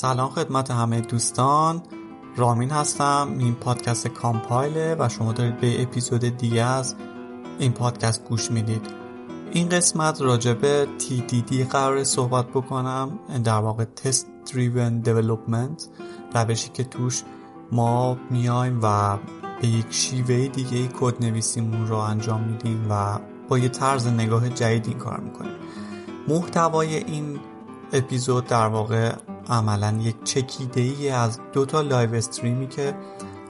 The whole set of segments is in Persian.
سلام خدمت همه دوستان. رامین هستم. این پادکست کامپایله و شما دارید به اپیزود دیگه از این پادکست گوش می‌دید. این قسمت راجبه TDD قرار صحبت بکنم. در واقع Test Driven Development. روشی که توش ما میایم و به یک شیوه دیگه کد نویسیمون رو انجام میدیم و با یه طرز نگاه جدید این کار می‌کنیم. محتوای این اپیزود در واقع عملا یک چکیده ای از دو تا live stream ی که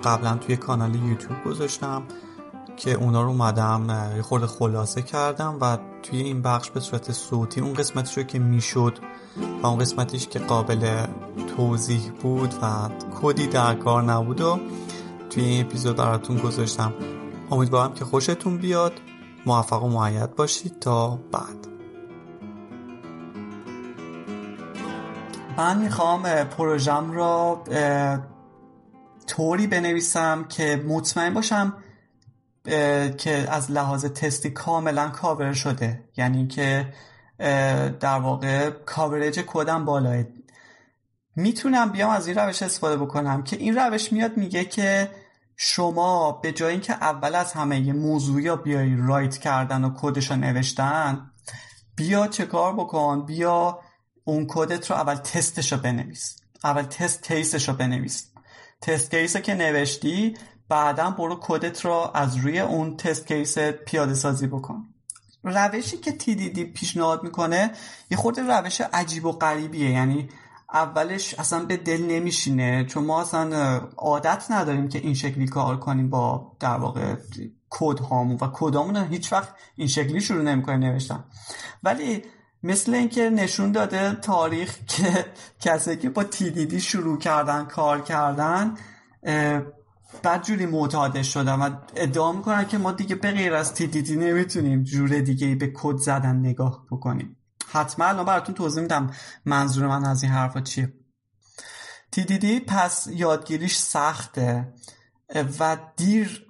قبلا توی کانال یوتیوب گذاشتم که اونا رو اومدم یه خورده خلاصه کردم و توی این بخش به صورت صوتی اون قسمتش رو که می‌شد و اون قسمتش که قابل توضیح بود و کدی در کار نبود و توی این اپیزود براتون گذاشتم. امیدوارم که خوشتون بیاد. موفق و معید باشید. تا بعد. من می‌خوام پروژم را طوری بنویسم که مطمئن باشم که از لحاظ تستی کاملا کاور شده. یعنی که در واقع کاورج کدم بالاه می‌تونم بیام از این روش استفاده بکنم که این روش میاد میگه که شما به جای اینکه اول از همه یه موضوع یا بیای write کردن و کدش رو نوشتن بیا چه کار بکن بیا اون کدت رو اول تستش رو بنویس. اول test case ش رو بنویس. test case که نوشتی بعدا برو کدت رو از روی اون test case پیاده سازی بکن. روشی که TDD پیشنهاد می‌کنه یه خورده روش عجیب و غریبیه. یعنی اولش اصلا به دل نمیشینه. چون ما اصلا عادت نداریم که این شکلی کار کنیم با در واقع کد هامون. و کدامون هیچ وقت این شکلی شروع نمی‌کنیم نوشتن. ولی مثل اینکه نشون داده تاریخ که کسی که با TDD شروع کردن کار کردن بدجوری معتادش شدن و ادعا می‌کنن که ما دیگه به غیر از TDD نمی‌تونیم جور دیگه به کد زدن نگاه بکنیم. حتما الان براتون توضیح میدم منظور من از این حرفا چیه. TDD پس یادگیریش سخته و دیر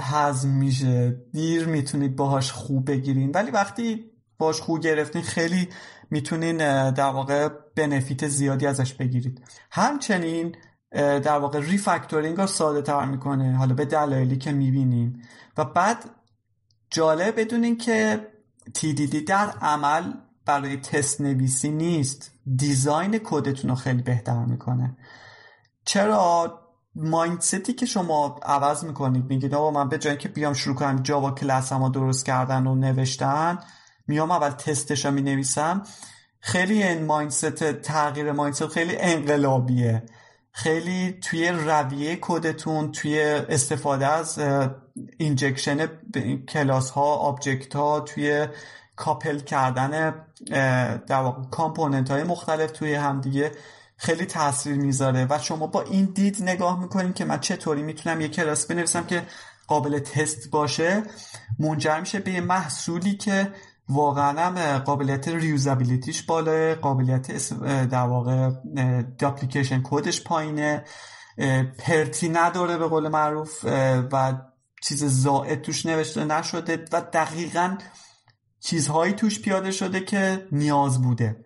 هضم میشه دیر می‌تونید باهاش خوب بگیرین. ولی وقتی باش خوب گرفتین خیلی می‌تونین در واقع بنفیت زیادی ازش بگیرید. همچنین در واقع ریفکتورینگ رو ساده تر می‌کنه حالا به دلایلی که می‌بینیم. و بعد جالب بدونین که TDD در عمل برای تست نویسی نیست. دیزاین کدتون رو خیلی بهتر می‌کنه. چرا؟ مایندستی که شما عوض می‌کنید میگید آقا من به جای که بیام شروع کنم جاوا کلاس هم درست کردن و نوشتن میام اول تستش رو می‌نویسم. خیلی این مایندست تغییر مایندست خیلی انقلابیه. خیلی توی رویه کدتون توی استفاده از injection کلاس ها object ها توی couple کردن در واقع component های مختلف توی همدیگه خیلی تاثیر می‌ذاره. و شما با این دید نگاه می‌کنین که من چطوری می‌تونم یه کلاس بنویسم که قابل تست باشه. منجر میشه به یه محصولی که واقعا هم قابلیت reusability ش بالاه قابلیت در واقع duplication کدش پایینه. پرتی نداره به قول معروف و چیز زائد توش نوشته نشده و دقیقا چیزهایی توش پیاده شده که نیاز بوده.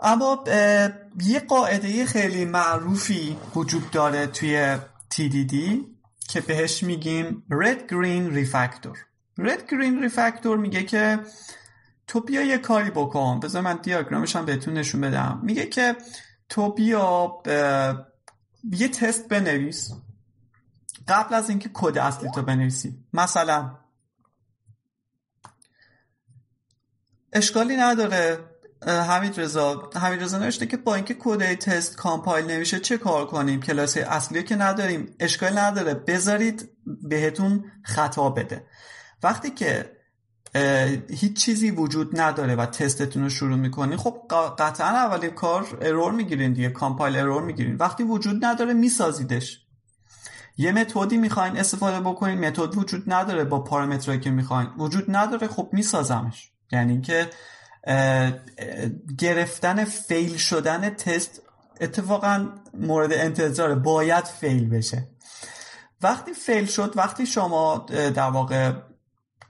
اما یه قاعده خیلی معروفی وجود داره توی TDD که بهش میگیم Red Green Refactor. Red Green Refactor میگه که تو بیا یه کاری بکن. بذار من دیاگرامش هم بهتون نشون بدم. میگه که تو بیا یه تست بنویس. قبل از اینکه کد اصلی تو بنویسی. مثلا اشکالی نداره. حمید رضا حمید رضا نوشته که با اینکه کد تست compile نمیشه چه کار کنیم؟ کلاس اصلی که نداریم. اشکالی نداره. بذارید بهتون خطا بده. وقتی که هیچ چیزی وجود نداره و تستتون رو شروع می‌کنین خب قطعا اول کار error می‌گیرین دیگه compile error می‌گیرین. وقتی وجود نداره میسازیدش. یه متدی می‌خواین استفاده بکنین متد وجود نداره با پارامترایی که می‌خواین. وجود نداره خب میسازمش. یعنی اینکه گرفتن fail شدن تست اتفاقا مورد انتظار باید fail بشه. وقتی fail شد وقتی شما در واقع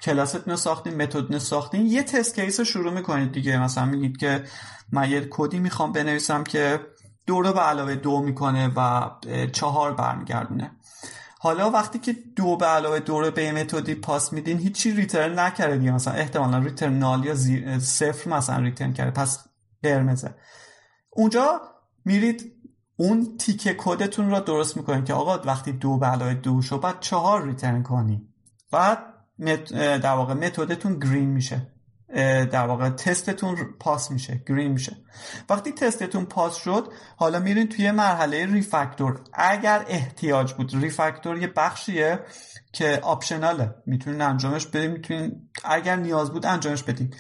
کلاستون ساختین متد ساختین یه test case رو شروع می‌کنید دیگه. مثلا میگید که من یه کدی می‌خوام بنویسم که دو رو به علاوه دو می‌کنه و چهار برمیگردونه. حالا وقتی که دو به علاوه دو رو به متدی پاس میدین هیچی return نکرده دیگه. مثلا احتمالا return null یا صفر مثلا return کرده. پس قرمزه. اونجا میرید اون تیکه کدتون رو درست می‌کنید که آقا وقتی دو به علاوه دو شو بعد چهار return کنی. بعد در واقع متدتون green میشه. در واقع تستتون پاس میشه. green میشه. وقتی تستتون پاس شد حالا میرین توی مرحله refactor. اگر احتیاج بود refactor یه بخشیه که optional ه. می‌تونین انجامش بدین می‌تونین اگر نیاز بود انجامش بدین.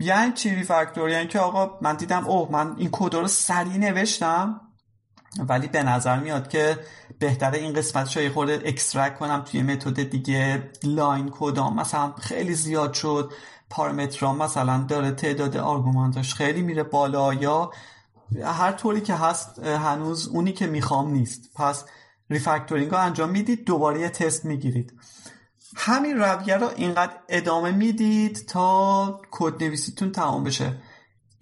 یعنی چی refactor؟ یعنی که آقا من دیدم اوه من این کد رو سریع نوشتم ولی به نظر میاد که بهتره این قسمت یه خورده extract کنم توی متد دیگه. line کدام مثلا خیلی زیاد شد. پارامترام مثلا داره تعداد argument اش خیلی میره بالا یا هر طوری که هست هنوز اونی که می‌خوام نیست. پس refactoring رو انجام می‌دید دوباره یه تست می‌گیرید. همین رویه رو اینقدر ادامه می‌دید تا کد نویسیتون تمام بشه.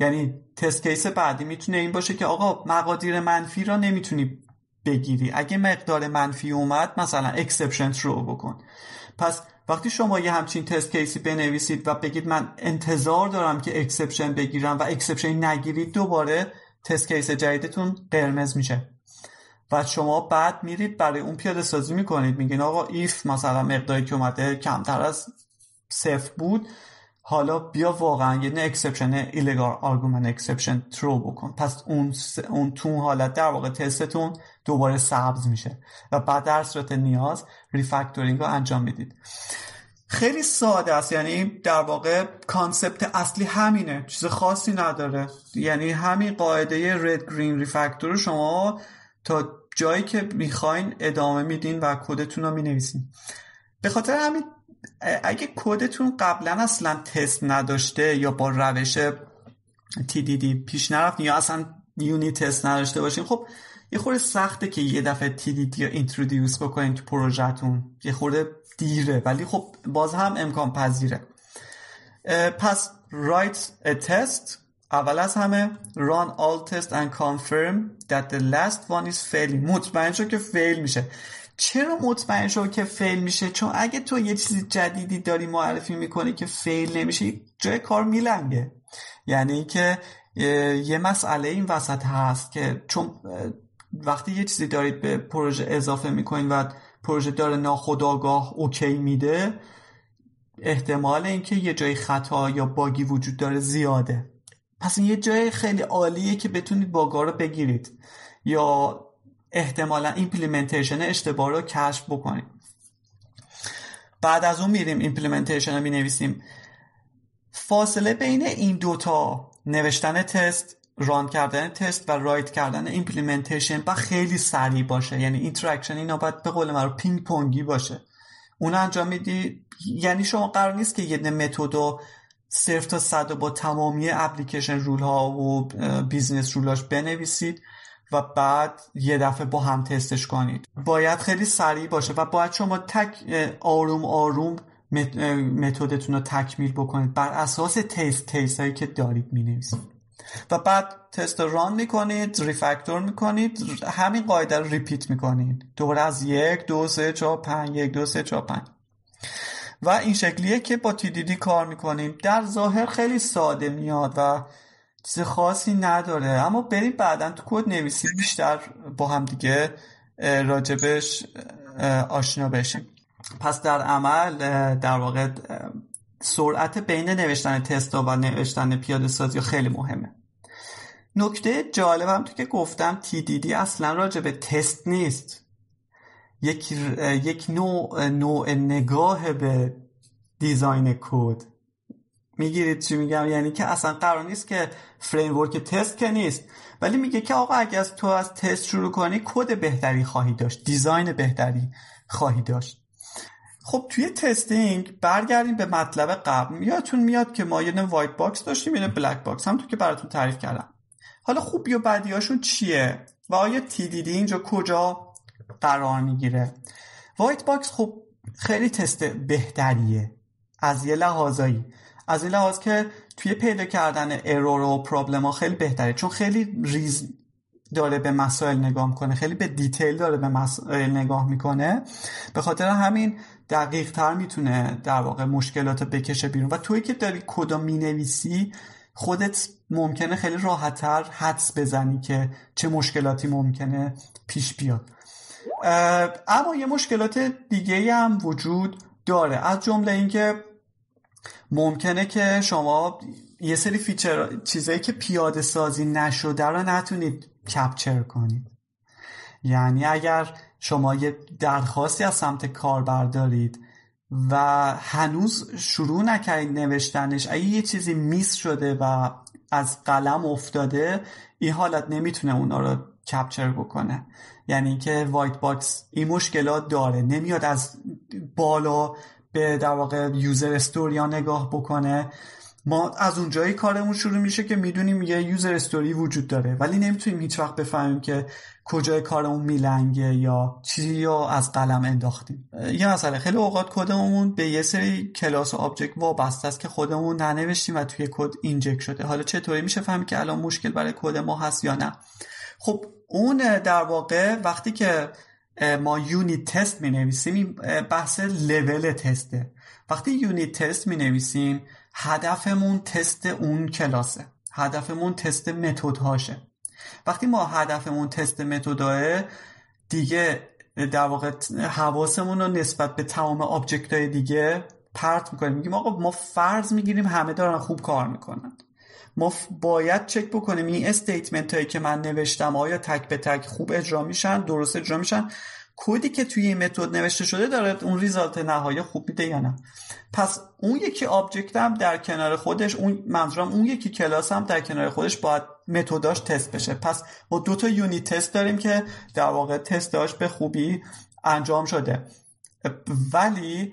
یعنی test case بعدی می‌تونه این باشه که آقا مقادیر منفی را نمی‌تونی بگیری. اگه مقدار منفی اومد مثلا exception throw بکن. پس وقتی شما یه همچین test case ی بنویسید و بگید من انتظار دارم که exception بگیرم و exception نگیرید دوباره test case جدیدتون قرمز میشه. و شما بعد میرید برای اون پیاده سازی می‌کنید. میگین آقا if مثلا مقداری که اومده کمتر از صفر بود. حالا بیا واقعا یه نه exception illegal argument exception throw بکن. پس اون اون تو حالت در واقع تستتون دوباره سبز میشه و بعد در صورت نیاز refactoring رو انجام می‌دید. خیلی ساده است. یعنی در واقع concept اصلی همینه. چیز خاصی نداره. یعنی همین قاعده red green refactor شما تا جایی که می‌خواین ادامه میدین و کدتون رو می‌نویسین. به خاطر همین اگه کدتون قبلا اصلا تست نداشته یا با روش TDD پیش نرفت یا اصلا یونی تست نداشته باشین خب یه خورده سخته که یه دفعه TDD یا اینترودیوس بکنین تو پروژهتون. یه خورده دیره ولی خب باز هم امکان پذیره. پس write a test. اول از همه run all test and confirm that the last one is failing. مطمئن شو که فیل میشه. چرا مطمئن شو که فیل میشه؟ چون اگه تو یه چیزی جدیدی داری معرفی می‌کنی که فیل نمیشه جای کار میلنگه. یعنی که یه مسئله این وسط هست که چون وقتی یه چیزی دارید به پروژه اضافه می‌کنید و پروژه داره ناخداگاه OK میده احتمال اینکه یه جای خطا یا باگی وجود داره زیاده. پس این یه جای خیلی عالیه که بتونید باگا رو بگیرید. یا احتمالا implementation اشتباه رو کشف بکنیم. بعد از اون میریم implementation رو می نویسیم فاصله بین این دوتا نوشتن تست run کردن تست و write کردن implementation باید خیلی سریع باشه. یعنی interaction اینا باید به قول من پینگ پونگی باشه. اون انجام میدی. یعنی شما قرار نیست که یه متد رو صفر تا صد با تمامی application rule ها و business rule اش بنویسید. و بعد یه دفعه با هم تستش کنید. باید خیلی سریع باشه و باید شما تک آروم آروم متدتون رو تکمیل بکنید. بر اساس تست تست هایی که دارید می نویسید و بعد تست run می‌کنید refactor می‌کنید همین قاعده رو repeat می‌کنید. دوباره از یک دو سه چهار پنج یک دو سه چهار پنج. و این شکلیه که با TDD کار می‌کنیم. در ظاهر خیلی ساده میاد و چیز خاصی نداره. اما بریم بعدا تو کد نویسی بیشتر با هم دیگه راجبش آشنا بشیم. پس در عمل در واقع سرعت بین نوشتن تست و نوشتن پیاده سازی خیلی مهمه. نکته جالبم تو که گفتم TDD اصلا راجع به تست نیست. یک, یک نوع, نوع نگاه به دیزاین کد. می‌گیرید چی میگم؟ یعنی که اصلا قرار نیست که فریم تست که نیست. ولی میگه که آقا اگه از تو از تست شروع کنی کد بهتری خواهی داشت design بهتری خواهی داشت. خب توی testing برگردیم به مطلب قبل. یادتون میاد که ما یه white box داشتیم یه black box هم تو که براتون تعریف کردم. حالا خوبی و بدیاشون چیه؟ و آیا TDD اینجا کجا قرار می‌گیره؟ white box خب خیلی تست بهتریه. از یه لحاظایی. از این لحاظ که توی پیدا کردن error و problem ها خیلی بهتره. چون خیلی ریز داره به مسائل نگاه می‌کنه خیلی به detail داره به مسائل نگاه می‌کنه. به خاطر همین دقیق تر می‌تونه در واقع مشکلات بکشه بیرون. و توی که داری کدا می‌نویسی خودت ممکنه خیلی راحتتر حدس بزنی که چه مشکلاتی ممکنه پیش بیاد. اما یه مشکلات دیگه هم وجود داره. از جمله اینکه ممکنه که شما یه سری feature چیزایی که پیاده سازی نشده رو نتونید capture کنید. یعنی اگر شما یه درخواستی از سمت کاربر دارید و هنوز شروع نکردید نوشتنش اگه یه چیزی miss شده و از قلم افتاده این حالت نمی‌تونه اونا رو capture بکنه. یعنی که white box این مشکلات داره. نمیاد از بالا به در واقع user story ا نگاه بکنه. ما از اونجایی کارمون شروع میشه که می‌دونیم یه user story وجود داره ولی نمی‌تونیم هیچ وقت بفهمیم که کجای کارمون میلنگه یا چیزی یا از قلم انداختیم. یه مسئله خیلی اوقات کدمون به یه سری کلاس و object وابسته است که خودمون ننوشتیم و توی کد inject شده. حالا چطوری میشه فهمید که الان مشکل برای کد ما هست یا نه؟ خب اون در واقع وقتی که ما unit test می نویسیم بحث لول تسته وقتی unit test می نویسیم هدفمون تست اون کلاسه. هدفمون تست متد هاشه وقتی ما هدفمون تست متداه دیگه در واقع حواسمون رو نسبت به تمام object های دیگه پرت می‌کنیم. میگیم آقا ما فرض می‌گیریم همه دارن خوب کار می‌کنن. ما باید چک بکنیم این statement هایی که من نوشتم. آیا تک به تک خوب اجرا میشن؟ درست اجرا میشن؟ کدی که توی این متد نوشته شده داره اون result نهایی خوب میده یا نه؟ پس اون یکی object هم در کنار خودش اون منظورم اون یکی کلاس هم در کنار خودش باید متداش تست بشه. پس ما دو تا unit test داریم که در واقع تستاش به خوبی انجام شده. ولی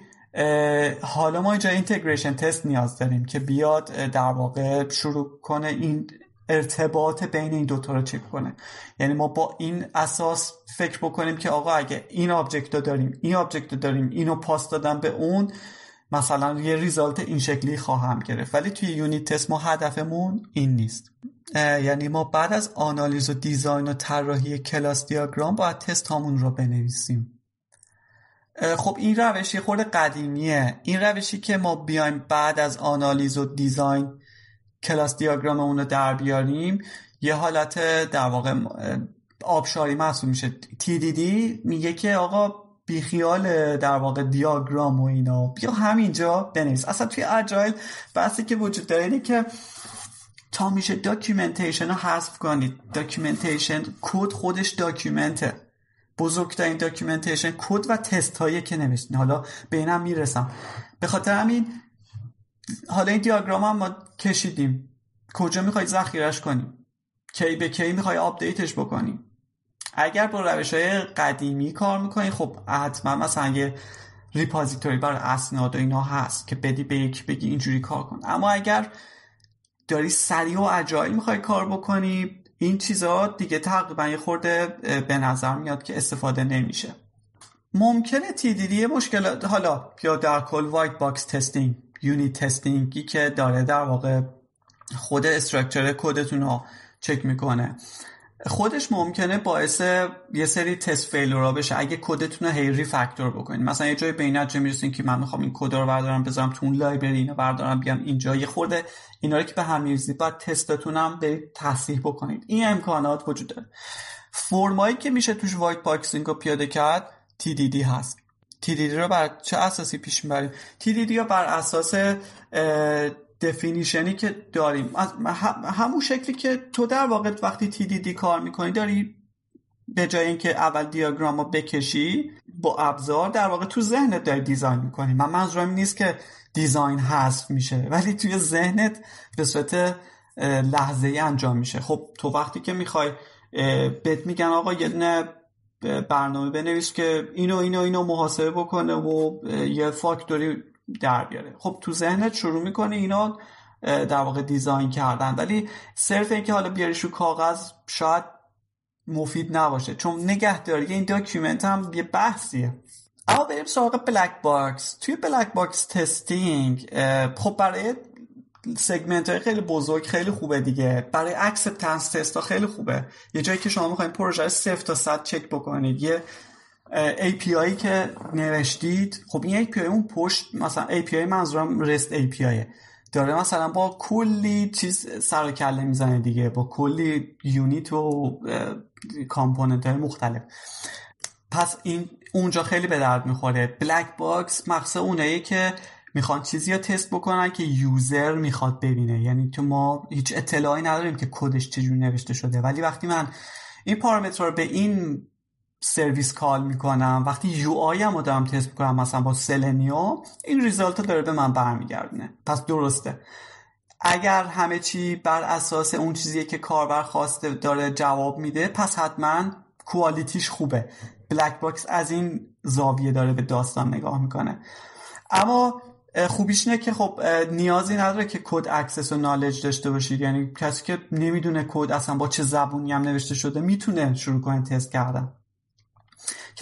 حالا ما اینجا integration test نیاز داریم که بیاد در واقع شروع کنه این ارتباط بین این دوتا رو چک کنه. یعنی ما با این اساس فکر بکنیم که آقا اگه این object رو داریم این object رو داریم اینو pass دادم به اون مثلا یه result این شکلی خواهم گرفت. ولی توی unit test ما هدفمون این نیست. یعنی ما بعد از آنالیز و design و طراحی class diagram باید تست هامون رو بنویسیم. خب این روش یه خورده قدیمیه. این روشی که ما بیایم بعد از آنالیز و design class diagram اون رو در بیاریم یه حالت در واقع آبشاری محسوب میشه. TDD میگه که آقا بیخیال در واقع دیاگرام و اینا. بیا همینجا بنویس. اصلا توی agile بحثی که وجود داره اینه که تا میشه documentation رو حذف کنید. documentation کد خودش document ـه بزرگترین documentation کد و تست هایی که نوشتین. حالا به اینم می‌رسم. به خاطر همین حالا این دیاگرام هم ما کشیدیم. کجا می‌خوای ذخیرش کنیم؟ کی به کی می‌خوای update ش بکنیم اگر با روش های قدیمی کار می‌کنی خب حتما مثلا یه repository برای اسناد و اینا هست که بدی به یکی بگی اینجوری کار کن. اما اگر داری سریع و اجایی می‌خوای کار بکنی این چیزها دیگه تقریبا یه خورده به نظر میاد که استفاده نمیشه. ممکنه TDD مشکلات حالا یا در کل white box testing unit testing ی که داره در واقع خود structure کدتون رو چک می‌کنه. خودش ممکنه باعث یه سری test failure ا بشه. اگه کدتون رو هی refactor بکنید. مثلا یه جای این نتیجه می‌رسین که من می‌خوام این کد رو بردارم بذارم تو اون library اینو بردارم بیام اینجا. یه خورده اینا رو که به هم میریزید باید تستتون هم برید تصحیح بکنید. این امکانات وجود داره. فرمایی که میشه توش white boxing رو پیاده کرد TDD هست. TDD رو بر چه اساسی پیش می‌بریم TDD رو بر اساس definition ی که داریم. همون شکلی که تو در واقع وقتی TDD کار می‌کنی داری به جای اینکه اول دیاگرام رو بکشی با ابزار در واقع تو ذهنت داری design می‌کنی. من منظورم نیست که design حذف میشه ولی توی ذهنت به صورت لحظه ای انجام میشه. خب تو وقتی که می‌خوای بهت میگن آقا یه برنامه بنویس که اینو اینو اینو محاسبه بکنه و یه فاکتوری در بیاره. خب تو ذهنت شروع می‌کنه اینا در واقع design کردن. ولی صرف اینکه حالا بیاریش رو کاغذ شاید مفید نباشه. چون نگهداری این document هم یه بحثیه. اما بریم سراغ black box توی black box testing خب برای segment های خیلی بزرگ خیلی خوبه دیگه. برای acceptance test ها خیلی خوبه. یه جایی که شما می‌خواین پروژه صفر تا صد چک بکنید. یه API که نوشتید خب این API اون پشت مثلا API منظورم REST API داره مثلا با کلی چیز سر و کله می‌زنه دیگه با کلی unit و component های مختلف. پس این اونجا خیلی به درد می‌خوره. black box مقصد اونایی که می‌خوان چیزی رو تست بکنن که user می‌خواد ببینه. یعنی که ما هیچ اطلاعی نداریم که کدش چجوری نوشته شده. ولی وقتی من این پارامتر رو به این سرویس call می‌کنم. وقتی UI هم رو دارم تست می‌کنم مثلا با Selenium این result داره به من برمیگردونه. پس درسته. اگر همه چی بر اساس اون چیزی که کاربر خواسته داره جواب میده پس حتما quality ش خوبه. black box از این زاویه داره به داستان نگاه می‌کنه. اما خوبیش اینه که خب نیازی نداره که کد access و knowledge داشته باشید یعنی کسی که نمی‌دونه کد اصلا با چه زبونی هم نوشته شده می‌تونه شروع کنه تست کردن.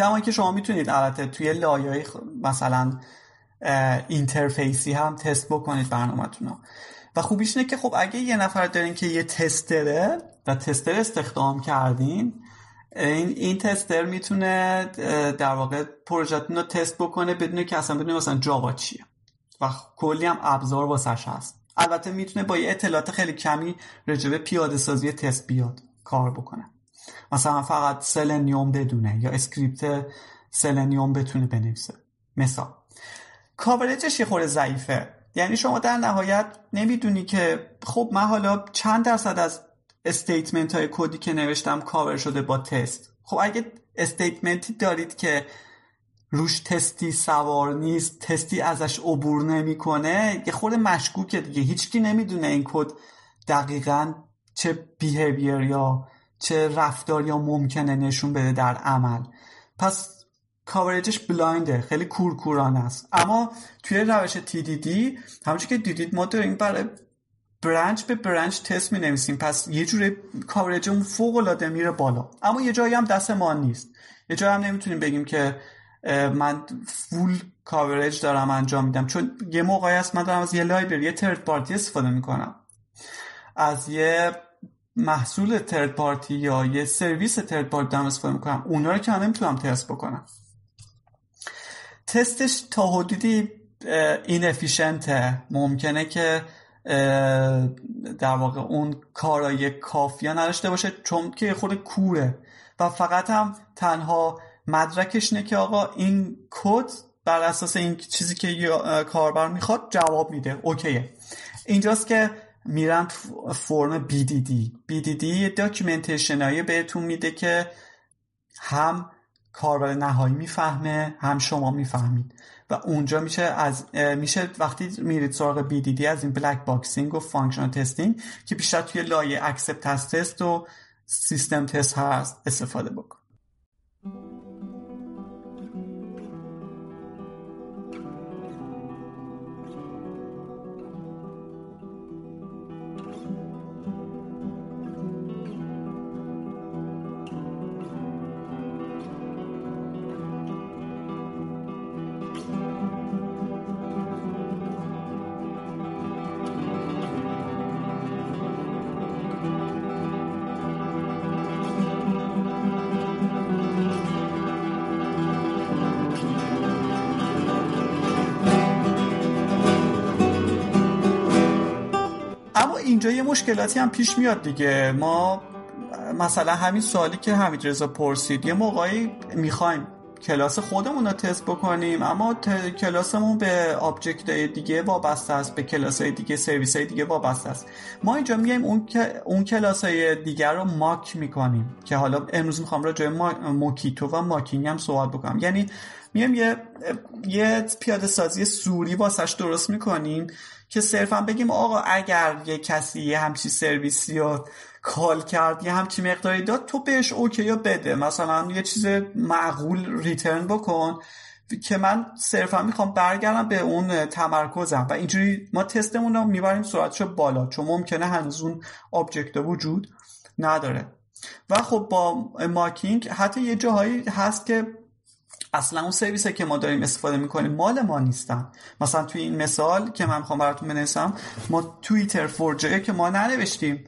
کما که شما می‌تونید البته توی لایه مثلا interface ی هم تست بکنید برنامهتون و خوبیش اینه که خب اگه یه نفر دارین که یه tester ه و tester استخدام کردین این این تستر می‌تونه در واقع پروژهتون رو تست بکنه بدون که اصلا بدونه مثلا جاوا چیه. و کلی هم ابزار واسش هست. البته می‌تونه با یه اطلاعات خیلی کمی راجع به پیاده سازی تست بیاد کار بکنه. مثلا فقط Selenium بدونه یا script Selenium بتونه بنویسه. مثال coverage ش یه خورده ضعیفه. یعنی شما در نهایت نمی‌دونی که خب من حالا چند درصد از statement های کدی که نوشتم کاور شده با تست. خب اگه statement ی دارید که روش تستی سوار نیست تستی ازش عبور نمی‌کنه یه خورده مشکوکه دیگه. هیچکی نمی‌دونه این کد دقیقا چه behavior یا چه رفتار یا ممکنه نشون بده در عمل. پس coverage ش blind ه خیلی کورکورانه است. اما توی روش TDD همونجور که دیدید ما داریم برای برنچ به برنچ تست می نویسیم پس یه جوری کاورجمون فوق العاده میره بالا. اما یه جایی هم دست ما نیست. یه جایی هم نمی‌تونیم بگیم که من فول کاورج دارم انجام میدم. چون یه موقعی است من دارم از یه لایبرری یه ترد پارتی استفاده می‌کنم. از یه محصول ترد پارتی یا یه سرویس ترد پارتی دارم استفاده می‌کنم اونا رو که من نمی‌تونم تست بکنم. تستش تا حدودی این ممکنه که در واقع اون کارای کافی نداشته باشه چون که خود کوره. و فقط هم تنها مدرکش نه که آقا این کد بر اساس این چیزی که کاربر می‌خواد جواب میده. OK ه. اینجاست که میرن فرم BDD BDD یه documentation بهتون میده که هم کاربر نهایی می‌فهمه هم شما می‌فهمید. و اونجا میشه از میشه وقتی میرید سراغ BDD از این black boxing و functional testing که بیشتر توی لایه accept test و system test هست استفاده بکن. اینجا یه مشکلاتی هم پیش میاد دیگه. ما مثلا همین سوالی که حمید رضا پرسید یه موقعی می‌خوایم کلاس خودمون رو تست بکنیم اما کلاسمون به object های دیگه وابسته است به کلاس های دیگه سرویس های دیگه وابسته است. ما اینجا میایم اون, اون کلاس های دیگر رو mock می‌کنیم که حالا امروز می‌خوام راجع ما... Mockito و mocking هم صحبت بکنم. یعنی میایم یه یه پیاده سازی صوری واسش درست می‌کنیم. که صرفا بگیم آقا اگر یه کسی یه همچی سرویسی رو call کرد یه همچی مقداری داد تو بهش OK یا بده. مثلا یه چیز معقول return بکن که من صرفا می‌خوام برگردم به اون تمرکزم. و اینجوری ما تستمون رو می‌بریم سرعتشو بالا چون ممکنه هنوز اون object وجود نداره. و خب با mocking حتی یه جاهایی هست که اصلا اون سرویس که ما داریم استفاده می‌کنیم مال ما نیستن. مثلا توی این مثال که من می‌خوام براتون بنویسم ما Twitter4J که ما ننوشتیم.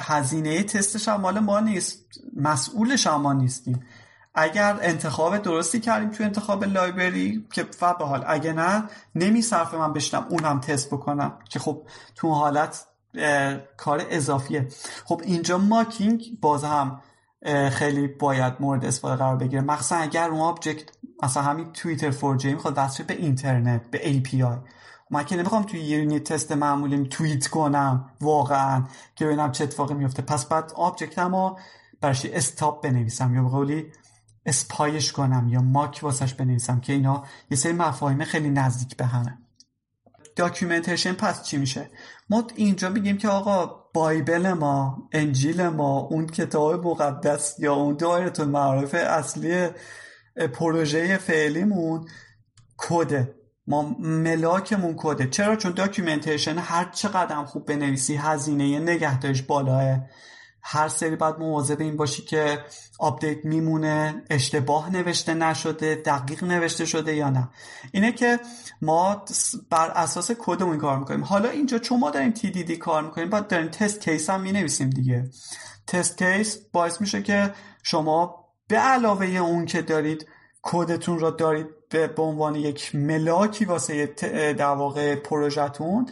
هزینه تستش هم مال ما نیست. مسئولش هم ما نیستیم. اگر انتخاب درستی کردیم توی انتخاب library که فقط به حال. اگه نه نمیصرفه من بشینم اون هم تست بکنم که خب تو حالت کار اضافیه. خب اینجا mocking باز هم خیلی باید مورد استفاده قرار بگیره. مخصوصا اگر اون object مثلا همین Twitter4J می‌خواد وصل به اینترنت به API من که نمی‌خوام توی یه unit test معمولی توییت کنم واقعا که ببینم چه اتفاقی میفته پس باید object هم برش stub بنویسم یا به قولی spy ش کنم یا mock واسش بنویسم که اینا یه سری مفاهیم خیلی نزدیک به همه. documentation پس چی میشه؟ ما اینجا میگیم که آقا Bible ما انجیل ما اون کتاب مقدس یا اون دایرةالمعارف اصلی پروژه فعلیمون کده. ما ملاکمون کده. چرا؟ چون documentation هر چقدر خوب بنویسی هزینه نگهداریش بالاه. هر سری باید مواظب این باشی که update میمونه اشتباه نوشته نشده دقیق نوشته شده یا نه. اینه که ما بر اساس کدمون کار می‌کنیم. حالا اینجا چون ما داریم TDD کار می‌کنیم باید داریم test case هم می‌نویسیم دیگه. test case باعث میشه که شما به علاوه اون که دارید کدتون را دارید به عنوان یک ملاکی واسه در واقع پروژهتون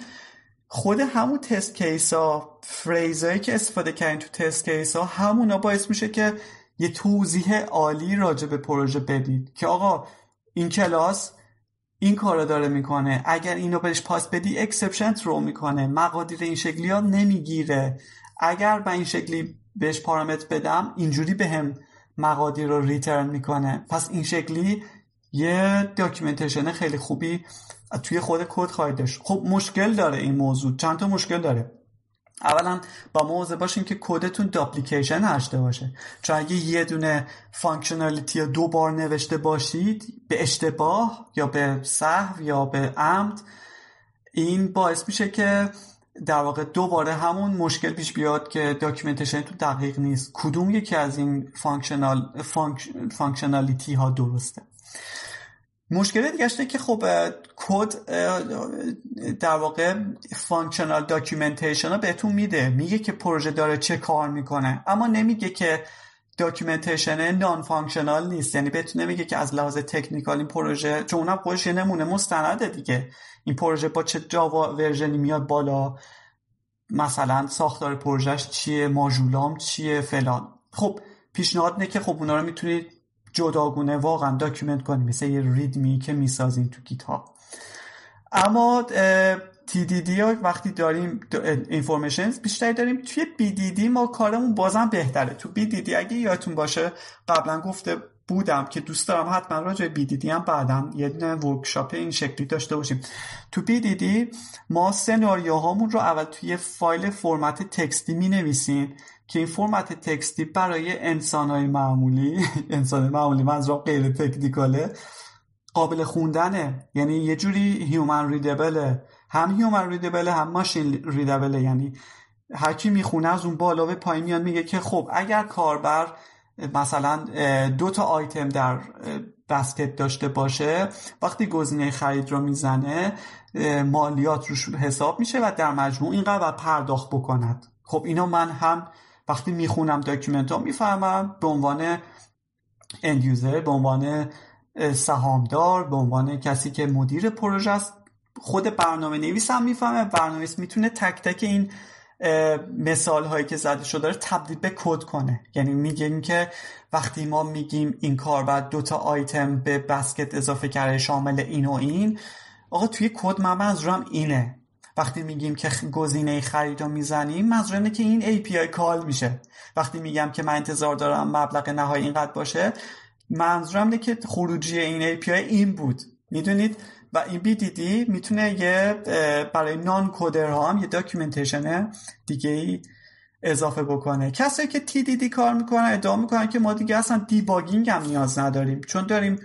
خود همون test case ها phrase هایی که استفاده کردین تو test case ها همونا باعث میشه که یه توضیح عالی راجع به پروژه بدید که آقا این کلاس این کار داره می‌کنه. اگر اینو بهش پاس بدی exception throw می‌کنه. مقادیر این شکلی ها نمی‌گیره. اگر به این شکلی بهش پارامتر بدم اینجوری بهم مقادیر رو return می‌کنه. پس این شکلی یه documentation خیلی خوبی توی خود کد خواهید داشت. خب مشکل داره این موضوع. چند تا مشکل داره؟ اولا با موضوع باشین که کدتون duplication داشته باشه. چون اگه یه دونه functionality رو دو بار نوشته باشید به اشتباه یا به سهو یا به عمد این باعث میشه که در واقع دوباره همون مشکل پیش بیاد که documentation تو دقیق نیست. کدوم یکی از این functional functionality ها درسته؟ مشکل دیگه که خب کد در واقع functional documentation رو بهتون میده. میگه که پروژه داره چه کار می‌کنه. اما نمیگه که documentation non-functional نیست. یعنی بهتون نمیگه که از لحاظ technical این پروژه چون اونم خودش یه نمونه مستنده دیگه. این پروژه با چه Java version ی میاد بالا؟ مثلا ساختار پروژهش چیه؟ ماژولام چیه؟ فلان. خب پیشنهاد نه که خب اونا رو می‌تونید جداگونه واقعا document کنیم مثل یه README که می‌سازیم تو Git اما TDD وقتی داریم informations بیشتری داریم توی BDD ما کارمون بازم بهتره. تو BDD اگه یادتون باشه قبلا گفته بودم که دوست دارم حتما راجع BDD هم بعدا یه دونه workshop این شکلی داشته باشیم. تو BDD ما سناریوهامون رو اول توی فایل فرمت text ی می نویسیم که این فرمت text ی برای انسانهای معمولی انسان معمولی منظورم غیر technical ه قابل خوندنه. یعنی یه جوری human readable ه هم human readable ه هم machine readable ه یعنی هر کی می‌خونه از اون بالا به پایین میاد میگه که خب اگر کاربر مثلا دو تا آیتم در basket داشته باشه وقتی گزینه خرید رو می‌زنه مالیات روش حساب میشه و در مجموع اینقدر پرداخت بکند. خب اینو من هم وقتی می‌خونم document ها می‌فهمم به عنوان end user به عنوان سهامدار به عنوان کسی که مدیر پروژه است. خود برنامه نویس هم می‌فهمه برنامه می‌تونه تک تک این مثال هایی که زده شده رو تبدیل به کد کنه. یعنی میگیم که وقتی ما میگیم این کاربر دوتا آیتم به basket اضافه کرده شامل این و این آقا توی کد من منظورم اینه. وقتی میگیم که گزینه خرید رو می‌زنیم منظور اینه که این API call میشه. وقتی میگم که من انتظار دارم مبلغ نهایی اینقدر باشه منظورم اینه که خروجی این API این بود. می‌دونید؟ و این BDD می‌تونه یه برای non-coder هم یه documentation دیگه ای اضافه بکنه. کسایی که TDD کار می‌کنن ادعا می‌کنن که ما دیگه اصلا debugging هم نیاز نداریم. چون داریم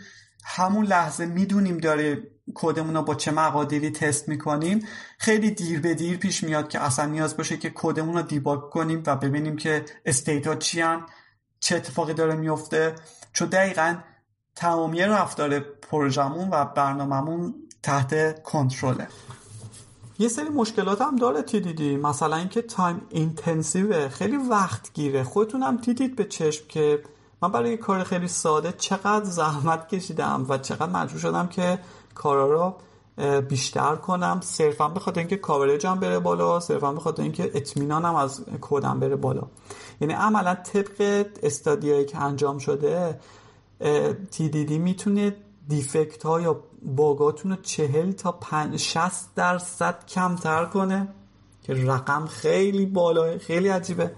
همون لحظه می‌دونیم داره کدمون رو با چه مقادیری تست می‌کنیم. خیلی دیر به دیر پیش میاد که اصلا نیاز باشه که کدمون رو debug کنیم و ببینیم که state ها چی چه اتفاقی داره میفته چون دقیقا تمامی رفتار پروژمون و برنامهمون تحت کنترله. یه سری مشکلات هم داره تی دیدی مثلا اینکه تایم اینتنسیوه. خیلی وقت گیره. خودتون هم دیدید به چشم که من برای کار خیلی ساده چقدر زحمت کشیدم و چقدر مجبور شدم که کارا رو بیشتر کنم. صرفا به خاطر اینکه کاورجم بره بالا. صرفا به خاطر اینکه اطمینانم از کدم بره بالا. یعنی عملا طبق استادیایی که انجام شده دی می‌تونه دیفکت ها یا باگاتون رو چهل تا 60 درصد کمتر کنه که رقم خیلی بالاه خیلی عجیبه.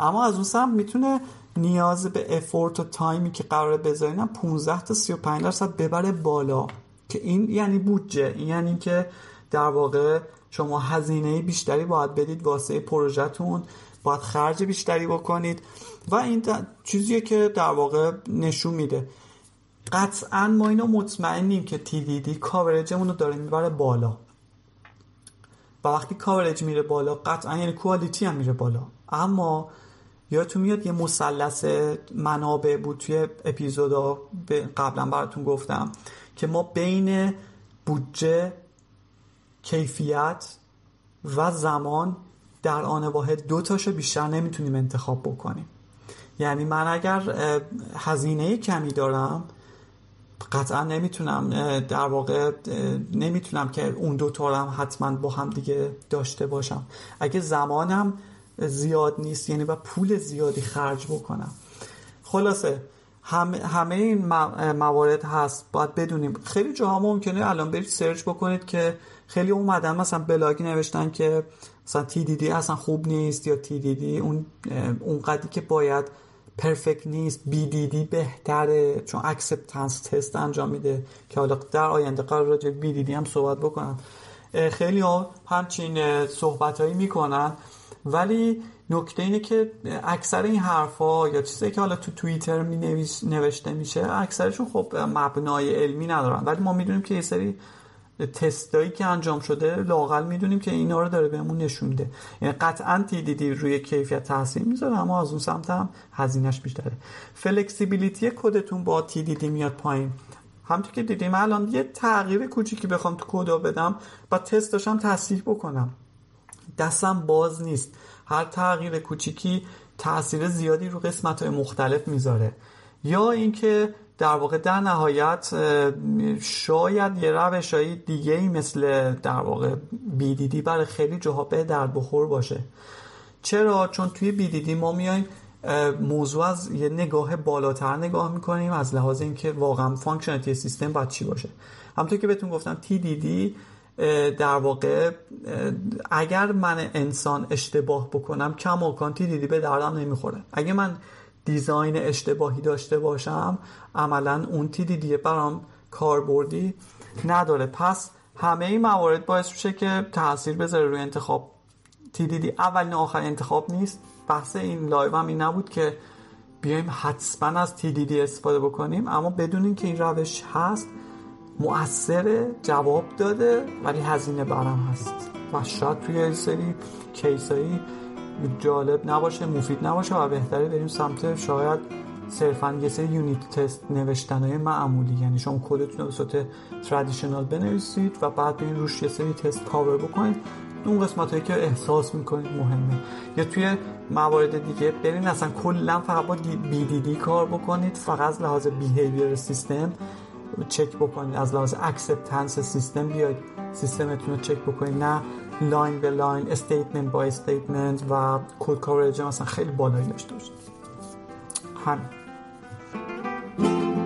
اما از اون سمت می‌تونه نیاز به افورت و تایمی که قراره بذارینم 15 تا 35 درصد ببره بالا. که این یعنی بودجه این یعنی که در واقع شما هزینه بیشتری باید بدید واسه پروژهتون. باید خرج بیشتری بکنید و این چیزیه که در واقع نشون میده. قطعا ما اینو مطمئنیم که تی دی دی کاورجمون رو داره می‌بره بالا. و وقتی کاورج میره بالا قطعا یعنی کوالیتی هم میره بالا. اما یادتون میاد یه مثلث منابع بود توی اپیزودا قبلا براتون گفتم که ما بین بودجه کیفیت و زمان در آن واحد دو تاشو بیشتر نمی‌تونیم انتخاب بکنیم. یعنی من اگر هزینه کمی دارم قطعا نمی‌تونم در واقع نمی‌تونم که اون دو هم حتما با هم دیگه داشته باشم. اگه زمانم زیاد نیست یعنی با پول زیادی خرج بکنم. خلاصه همه این موارد هست. باید بدونیم. خیلی جاها ممکنه الان برید سرچ بکنید که خیلی اومدن مثلا بلاگی نوشتن که مثلا TDD اصلا خوب نیست یا TDD اون اون قدی که باید perfect نیست BDD بهتره. چون acceptance test انجام میده که حالا در آینده قرار راجع BDD هم صحبت بکنم خیلی ها همچین صحبت هایی می‌کنن. ولی نکته اینه که اکثر این حرفا یا چیزایی که حالا تو توییتر می نوشته میشه اکثرشون خب مبنای علمی ندارن. ولی ما می‌دونیم که یه سری تستایی که انجام شده لاقل می‌دونیم که اینا رو داره بهمون نشونده یعنی قطعا تیدیدی روی کیفیت تاثیر می‌ذاره اما از اون سمت هم هزینهش بیشتره. فلکسیبیلیتی کدتون با تیدیدی میاد پایین؟ همونطور که دیدیم الان یه تغییر کوچیکی بخوام تو کدا بدم با تست داشتم تصحیح بکنم. دستم باز نیست. هر تغییر کوچیکی تاثیر زیادی رو قسمت های مختلف می‌ذاره. یا اینکه در واقع در نهایت شاید یه روشایی دیگه ای مثل در واقع BDD برای خیلی جاها به درد بخور باشه. چرا؟ چون توی BDD ما میایم موضوع از یه نگاه بالاتر نگاه می‌کنیم از لحاظ اینکه واقعا functionality سیستم باید چی باشه. همونطور که بهتون گفتم دی در واقع اگر من انسان اشتباه بکنم کماکان TDD به دردم نمی‌خوره. اگه من design اشتباهی داشته باشم عملا اون TDD برام کاربردی نداره. پس همه این موارد باعث میشه که تاثیر بذاره روی انتخاب. TDD اولین آخر انتخاب نیست. بحث این live هم این نبود که بیایم حتما از TDD استفاده بکنیم اما بدونیم که این روش هست مؤثر جواب داده ولی هزینه برم هست. و شاید توی این سری case ایی جالب نباشه مفید نباشه و بهتره بریم سمت شاید صرفا یه سری unit test نوشتن های معمولی. یعنی شما کدتون رو به صورت traditional بنویسید و بعد برین روش یه سری test cover بکنید. اون قسمت هایی که احساس می‌کنید مهمه. یا توی موارد دیگه برین اصلا کلا فقط با BDD کار بکنید فقط لحاظ behavior سیستم چک بکنید. از لحاظ acceptance سیستم بیاید. سیستمتون رو چک بکنید. نه line به line statement به statement و code coverage مثلا خیلی بالایی داشته باشید. همین.